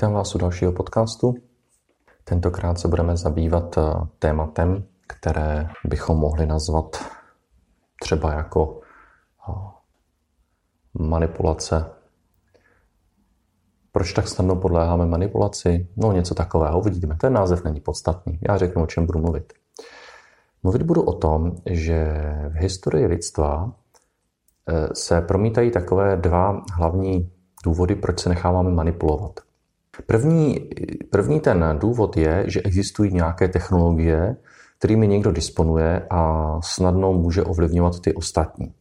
Vítám vás u dalšího podcastu. Tentokrát se budeme zabývat eh, tématem, které bychom mohli nazvat třeba jako eh, manipulace. Proč tak snadno podléháme manipulaci? No něco takového, uvidíme. Ten název není podstatný. Já řeknu, o čem budu mluvit. Mluvit budu o tom, že v historii lidstva eh, se promítají takové dva hlavní důvody, proč se necháváme manipulovat. První, první ten důvod je, že existují nějaké technologie, kterými někdo disponuje a snadno může ovlivňovat ty ostatní.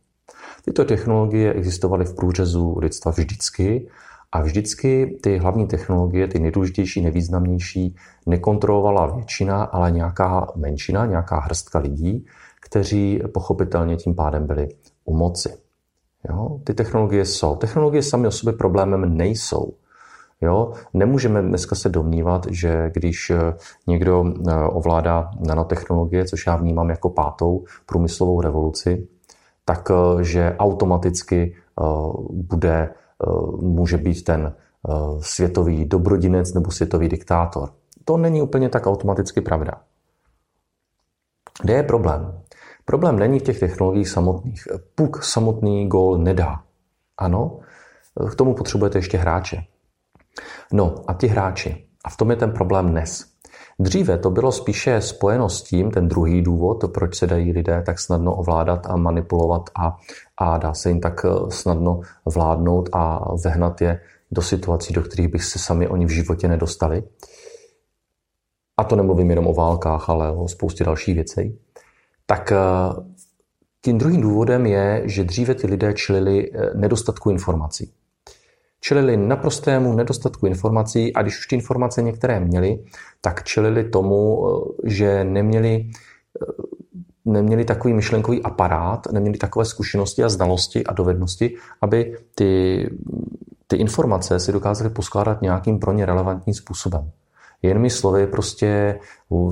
Tyto technologie existovaly v průřezu lidstva vždycky a vždycky ty hlavní technologie, ty nejdůležitější, nevýznamnější, nekontrolovala většina, ale nějaká menšina, nějaká hrstka lidí, kteří pochopitelně tím pádem byli u moci. Jo? Ty technologie jsou. Technologie sami o sobě problémem nejsou. Jo? Nemůžeme dneska se domnívat, že když eh, někdo eh, ovládá nanotechnologie, což já vnímám jako pátou průmyslovou revoluci, tak eh, že automaticky bude, může být ten světový dobrodinec nebo světový diktátor. To není úplně tak automaticky pravda. Kde je problém? Problém není v těch technologiích samotných. Puk samotný gól nedá. Ano, k tomu potřebujete ještě hráče. No a ti hráči. A v tom je ten problém dnes. Dříve to bylo spíše spojeno s tím, ten druhý důvod, proč se dají lidé tak snadno ovládat a manipulovat a, a dá se jim tak eh, snadno vládnout a vehnat je do situací, do kterých bych se sami oni v životě nedostali. A to nemluvím jenom o válkách, ale o spoustě dalších věcí. Tak eh, tím druhým důvodem je, že dříve ty lidé čelili eh, nedostatku informací čelili naprostému nedostatku informací a když už ty informace některé měli, tak čelili tomu, eh, že neměli, eh, neměli takový myšlenkový aparát, neměli takové zkušenosti a znalosti a dovednosti, aby ty, ty informace si dokázali poskládat nějakým pro ně relevantním způsobem. Jinými slovy, prostě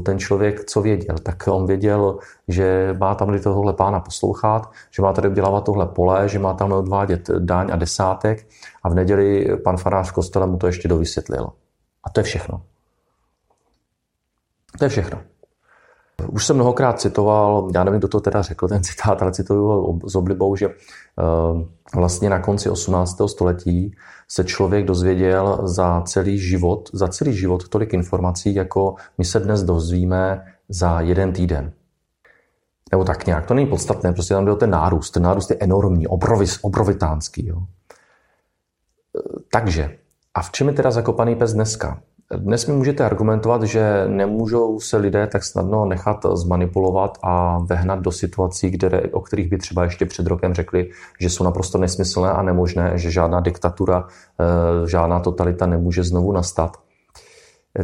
ten člověk, co věděl, tak on věděl, že má tam tohle pána poslouchat, že má tady udělávat tohle pole, že má tam odvádět daň a desátek a v neděli pan farář v kostele mu to ještě dovysvětlil. A to je všechno. To je všechno. Už jsem mnohokrát citoval, já nevím, kdo to teda řekl, ten citát, ale cituju ho s oblibou, že eh, vlastně na konci 18. století se člověk dozvěděl za celý život, za celý život tolik informací, jako my se dnes dozvíme za jeden týden. Nebo tak nějak, to není podstatné, prostě tam byl ten nárůst. Ten nárůst je enormní, obrovis, obrovitánský. Jo. Eh, takže, a v čem je teda zakopaný pes dneska? Dnes mi můžete argumentovat, že nemůžou se lidé tak snadno nechat zmanipulovat a vehnat do situací, kde, o kterých by třeba ještě před rokem řekli, že jsou naprosto nesmyslné a nemožné, že žádná diktatura, eh, žádná totalita nemůže znovu nastat.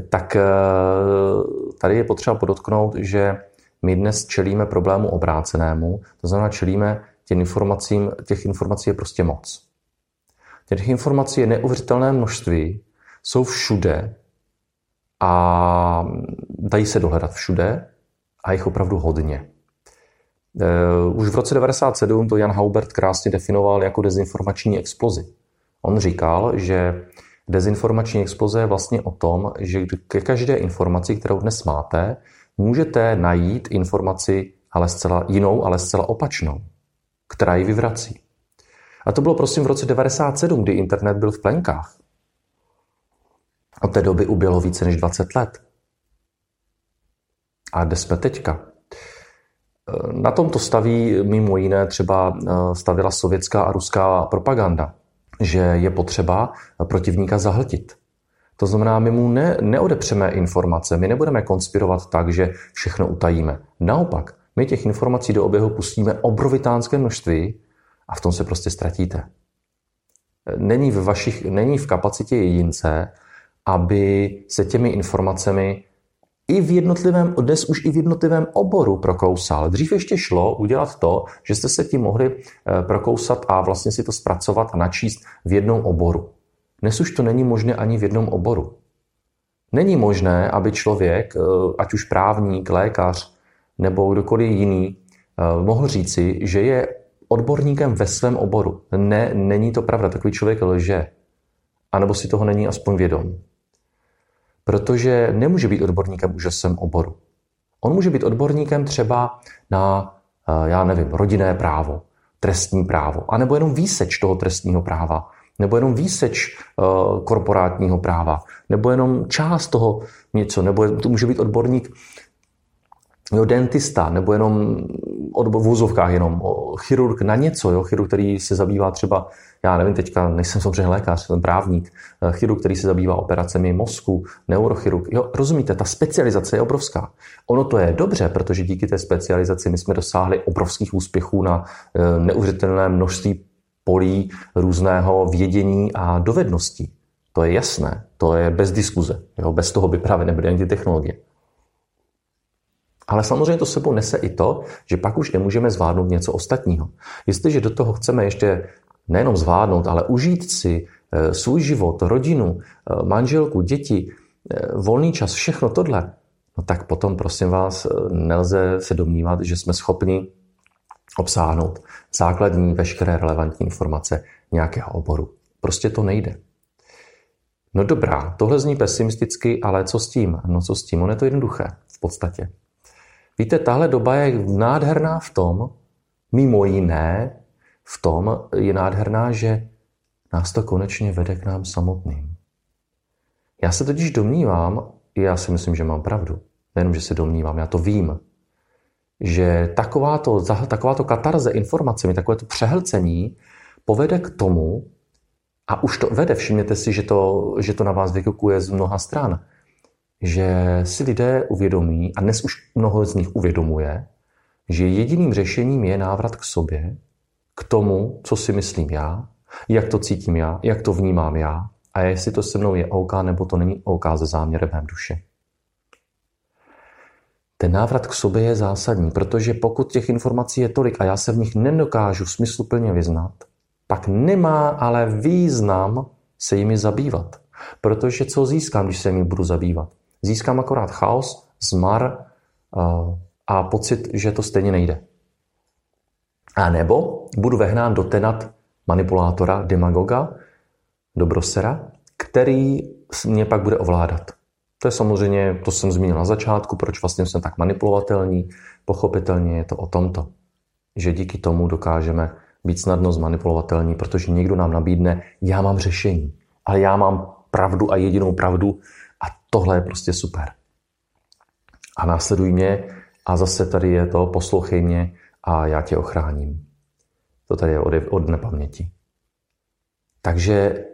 Tak eh, tady je potřeba podotknout, že my dnes čelíme problému obrácenému, to znamená čelíme těm informacím, těch informací je prostě moc. Těch informací je neuvěřitelné množství, jsou všude a dají se dohledat všude a jich opravdu hodně. E, už v roce 1997 to Jan Haubert krásně definoval jako dezinformační explozi. On říkal, že dezinformační exploze je vlastně o tom, že ke každé informaci, kterou dnes máte, můžete najít informaci ale zcela jinou, ale zcela opačnou, která ji vyvrací. A to bylo prosím v roce 1997, kdy internet byl v plenkách. Od té doby uběhlo více než 20 let. A kde jsme teďka? Na tomto staví mimo jiné třeba eh, stavila sovětská a ruská propaganda, že je potřeba protivníka zahltit. To znamená, my mu ne, neodepřeme informace, my nebudeme konspirovat tak, že všechno utajíme. Naopak, my těch informací do oběhu pustíme obrovitánské množství a v tom se prostě ztratíte. Není v, vašich, není v kapacitě jedince aby se těmi informacemi i v jednotlivém, dnes už i v jednotlivém oboru prokousal. Dřív ještě šlo udělat to, že jste se tím mohli eh, prokousat a vlastně si to zpracovat a načíst v jednom oboru. Dnes už to není možné ani v jednom oboru. Není možné, aby člověk, eh, ať už právník, lékař nebo kdokoliv jiný, eh, mohl říci, že je odborníkem ve svém oboru. Ne, není to pravda, takový člověk lže. A nebo si toho není aspoň vědom. Protože nemůže být odborníkem už jsem oboru. On může být odborníkem třeba na, eh, já nevím, rodinné právo, trestní právo, anebo jenom výseč toho trestního práva, nebo jenom výseč uh, korporátního práva, nebo jenom část toho něco, nebo to může být odborník jo, dentista, nebo jenom od v jenom chirurg na něco, jo, chirurg, který se zabývá třeba, já nevím teďka, nejsem samozřejmě lékař, jsem právník, eh, chirurg, který se zabývá operacemi mozku, neurochirurg. Jo, rozumíte, ta specializace je obrovská. Ono to je dobře, protože díky té specializaci my jsme dosáhli obrovských úspěchů na eh, neuvěřitelné množství polí různého vědění a dovedností. To je jasné, to je bez diskuze. Jo? Bez toho by právě nebyly ani ty technologie. Ale samozřejmě to sebou nese i to, že pak už nemůžeme zvládnout něco ostatního. Jestliže do toho chceme ještě nejenom zvládnout, ale užít si eh, svůj život, rodinu, eh, manželku, děti, eh, volný čas, všechno tohle, no tak potom, prosím vás, nelze se domnívat, že jsme schopni obsáhnout základní veškeré relevantní informace nějakého oboru. Prostě to nejde. No dobrá, tohle zní pesimisticky, ale co s tím? No co s tím? On je to jednoduché v podstatě. Víte, tahle doba je nádherná v tom, mimo jiné, v tom je nádherná, že nás to konečně vede k nám samotným. Já se totiž domnívám, já si myslím, že mám pravdu. Nejenom, že se domnívám, já to vím, že takováto, takováto katarze informacemi, takovéto přehlcení povede k tomu, a už to vede, všimněte si, že to, že to na vás vykukuje z mnoha stran, že si lidé uvědomí, a dnes už mnoho z nich uvědomuje, že jediným řešením je návrat k sobě, k tomu, co si myslím já, jak to cítím já, jak to vnímám já a jestli to se mnou je OK nebo to není OK ze záměrem mém duše. Ten návrat k sobě je zásadní, protože pokud těch informací je tolik a já se v nich nedokážu smysluplně vyznat, pak nemá ale význam se jimi zabývat. Protože co získám, když se jimi budu zabývat? Získám akorát chaos, zmar uh, a pocit, že to stejně nejde. A nebo budu vehnán do tenat manipulátora, demagoga, dobrosera, který mě pak bude ovládat. To je samozřejmě, to jsem zmínil na začátku, proč vlastně jsem tak manipulovatelný. Pochopitelně je to o tomto, že díky tomu dokážeme být snadno zmanipulovatelní, protože někdo nám nabídne, já mám řešení, ale já mám pravdu a jedinou pravdu tohle je prostě super. A následuj mě a zase tady je to, poslouchej mě a já tě ochráním. To tady je od, od nepaměti. Takže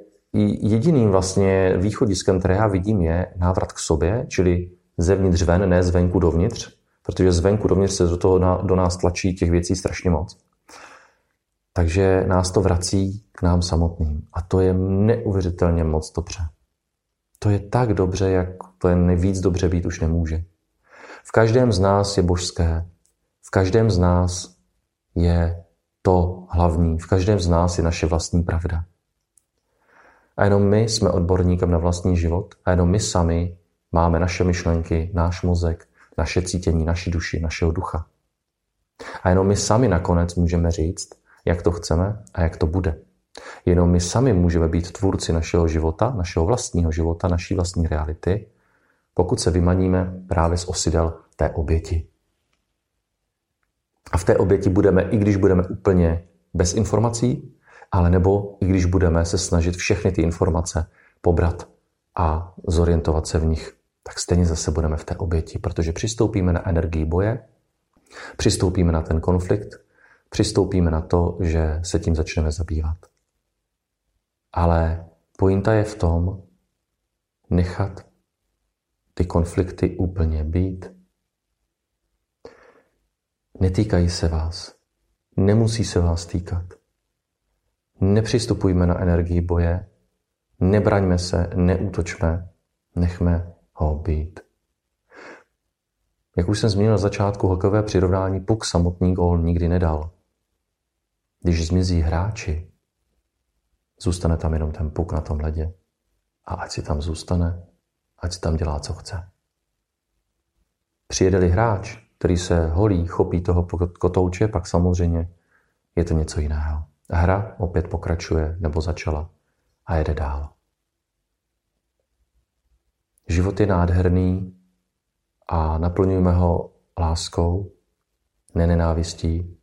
jediným vlastně východiskem, které já vidím, je návrat k sobě, čili zevnitř ven, ne zvenku dovnitř, protože zvenku dovnitř se do, toho na, do nás tlačí těch věcí strašně moc. Takže nás to vrací k nám samotným. A to je neuvěřitelně moc dobře. To je tak dobře, jak to je nejvíc dobře být už nemůže. V každém z nás je božské. V každém z nás je to hlavní. V každém z nás je naše vlastní pravda. A jenom my jsme odborníkem na vlastní život a jenom my sami máme naše myšlenky, náš mozek, naše cítění, naši duši, našeho ducha. A jenom my sami nakonec můžeme říct, jak to chceme a jak to bude. Jenom my sami můžeme být tvůrci našeho života, našeho vlastního života, naší vlastní reality, pokud se vymaníme právě z osidel té oběti. A v té oběti budeme, i když budeme úplně bez informací, ale nebo i když budeme se snažit všechny ty informace pobrat a zorientovat se v nich, tak stejně zase budeme v té oběti, protože přistoupíme na energii boje, přistoupíme na ten konflikt, přistoupíme na to, že se tím začneme zabývat. Ale pointa je v tom nechat ty konflikty úplně být. Netýkají se vás. Nemusí se vás týkat. Nepřistupujme na energii boje, nebraňme se, neútočme, nechme ho být. Jak už jsem zmínil na začátku, hokejové přirovnání puk samotný gól nikdy nedal. Když zmizí hráči, zůstane tam jenom ten puk na tom ledě. A ať si tam zůstane, ať si tam dělá, co chce. Přijede-li hráč, který se holí, chopí toho kotouče, pak samozřejmě je to něco jiného. Hra opět pokračuje nebo začala a jede dál. život je nádherný a naplňujeme ho láskou, ne nenávistí,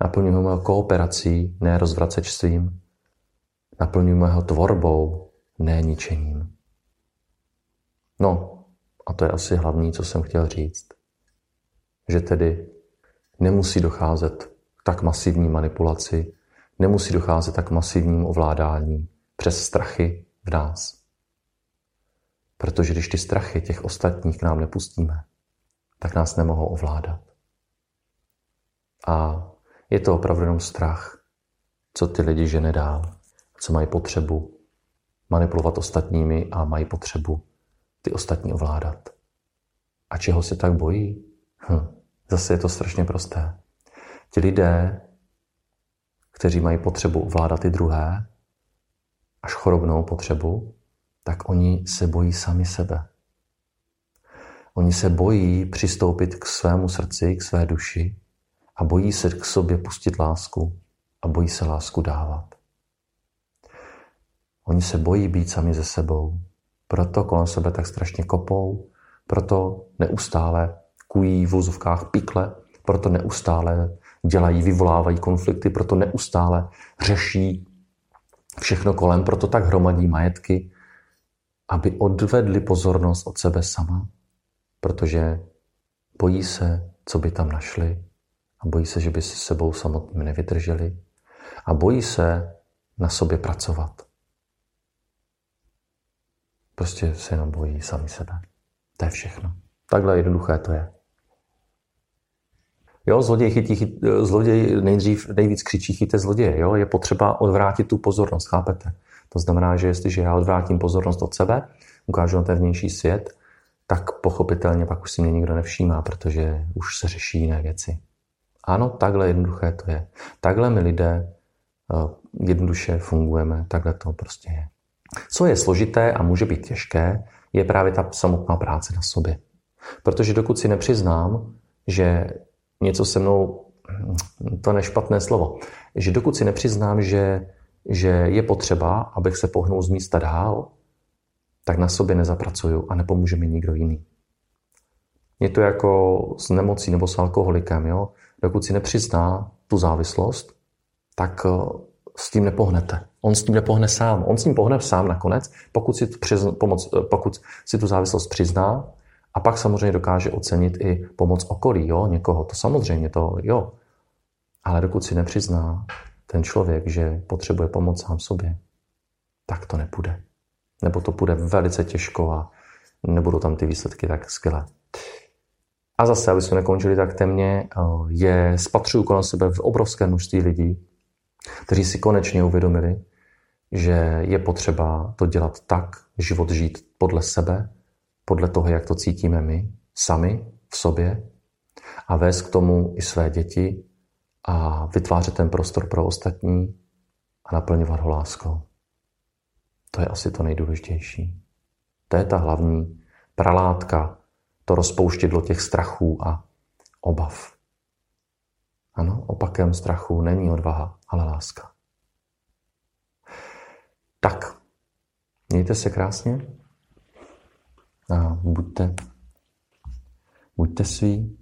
naplňujeme ho kooperací, ne rozvracečstvím, naplňujeme ho tvorbou, ne ničením. No, a to je asi hlavní, co jsem chtěl říct. Že tedy nemusí docházet tak masivní manipulaci, nemusí docházet tak masivním ovládání přes strachy v nás. Protože když ty strachy těch ostatních k nám nepustíme, tak nás nemohou ovládat. A je to opravdu jenom strach, co ty lidi žene dál, co mají potřebu manipulovat ostatními a mají potřebu ty ostatní ovládat. A čeho se tak bojí? Hm, zase je to strašně prosté. Ti lidé, kteří mají potřebu ovládat ty druhé, až chorobnou potřebu, tak oni se bojí sami sebe. Oni se bojí přistoupit k svému srdci, k své duši a bojí se k sobě pustit lásku a bojí se lásku dávat. Oni se bojí být sami ze sebou, proto kolem sebe tak strašně kopou, proto neustále kují v vozovkách pikle, proto neustále dělají, vyvolávají konflikty, proto neustále řeší všechno kolem, proto tak hromadí majetky, aby odvedli pozornost od sebe sama, protože bojí se, co by tam našli. A bojí se, že by se sebou samotným nevydrželi. A bojí se na sobě pracovat. Prostě se jenom bojí sami sebe. To je všechno. Takhle jednoduché to je. Jo, zloděj, chytí, chyt, zloděj nejdřív, nejvíc křičí chyťte zloděje. Jo? Je potřeba odvrátit tu pozornost, chápete? To znamená, že jestliže já odvrátím pozornost od sebe, ukážu na ten vnější svět, tak pochopitelně pak už si mě nikdo nevšímá, protože už se řeší jiné věci. Ano, takhle jednoduché to je. Takhle my lidé eh, jednoduše fungujeme, takhle to prostě je. Co je složité a může být těžké, je právě ta samotná práce na sobě. Protože dokud si nepřiznám, že něco se mnou, to je špatné slovo, že dokud si nepřiznám, že, že je potřeba, abych se pohnul z místa dál, tak na sobě nezapracuju a nepomůže mi nikdo jiný. Je to jako s nemocí nebo s alkoholikem. Jo? Dokud si nepřizná tu závislost, tak s tím nepohnete. On s tím nepohne sám. On s tím pohne sám nakonec, pokud si, přizna, pomoc, eh, pokud si tu závislost přizná a pak samozřejmě dokáže ocenit i pomoc okolí, jo, někoho. To samozřejmě, to jo. Ale dokud si nepřizná ten člověk, že potřebuje pomoc sám sobě, tak to nepůjde. Nebo to půjde velice těžko a nebudou tam ty výsledky tak skvělé. A zase, aby jsme nekončili tak temně, eh, je, spatřuju kolem sebe v obrovské množství lidí, kteří si konečně uvědomili, že je potřeba to dělat tak, život žít podle sebe, podle toho, jak to cítíme my, sami, v sobě, a vést k tomu i své děti a vytvářet ten prostor pro ostatní a naplňovat ho láskou. To je asi to nejdůležitější. To je ta hlavní pralátka, to rozpouštědlo těch strachů a obav. Ano, opakem strachu není odvaha, ale láska. Tak, mějte se krásně a buďte, buďte svý